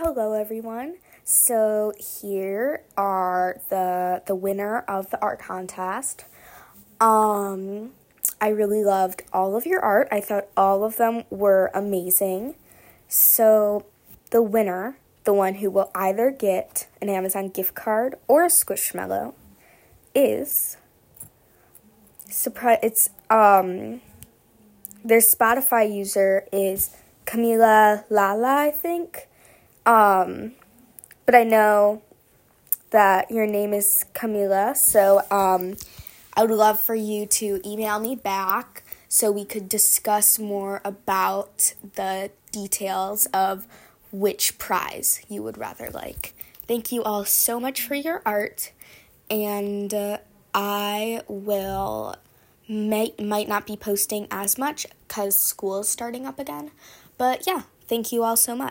Hello everyone. So here are the the winner of the art contest. Um I really loved all of your art. I thought all of them were amazing. So the winner, the one who will either get an Amazon gift card or a Squishmallow is surprise it's um their Spotify user is Camila Lala, I think. Um, but I know that your name is Camila, so um, I would love for you to email me back so we could discuss more about the details of which prize you would rather like. Thank you all so much for your art, and uh, I will may might not be posting as much because school is starting up again. But yeah, thank you all so much.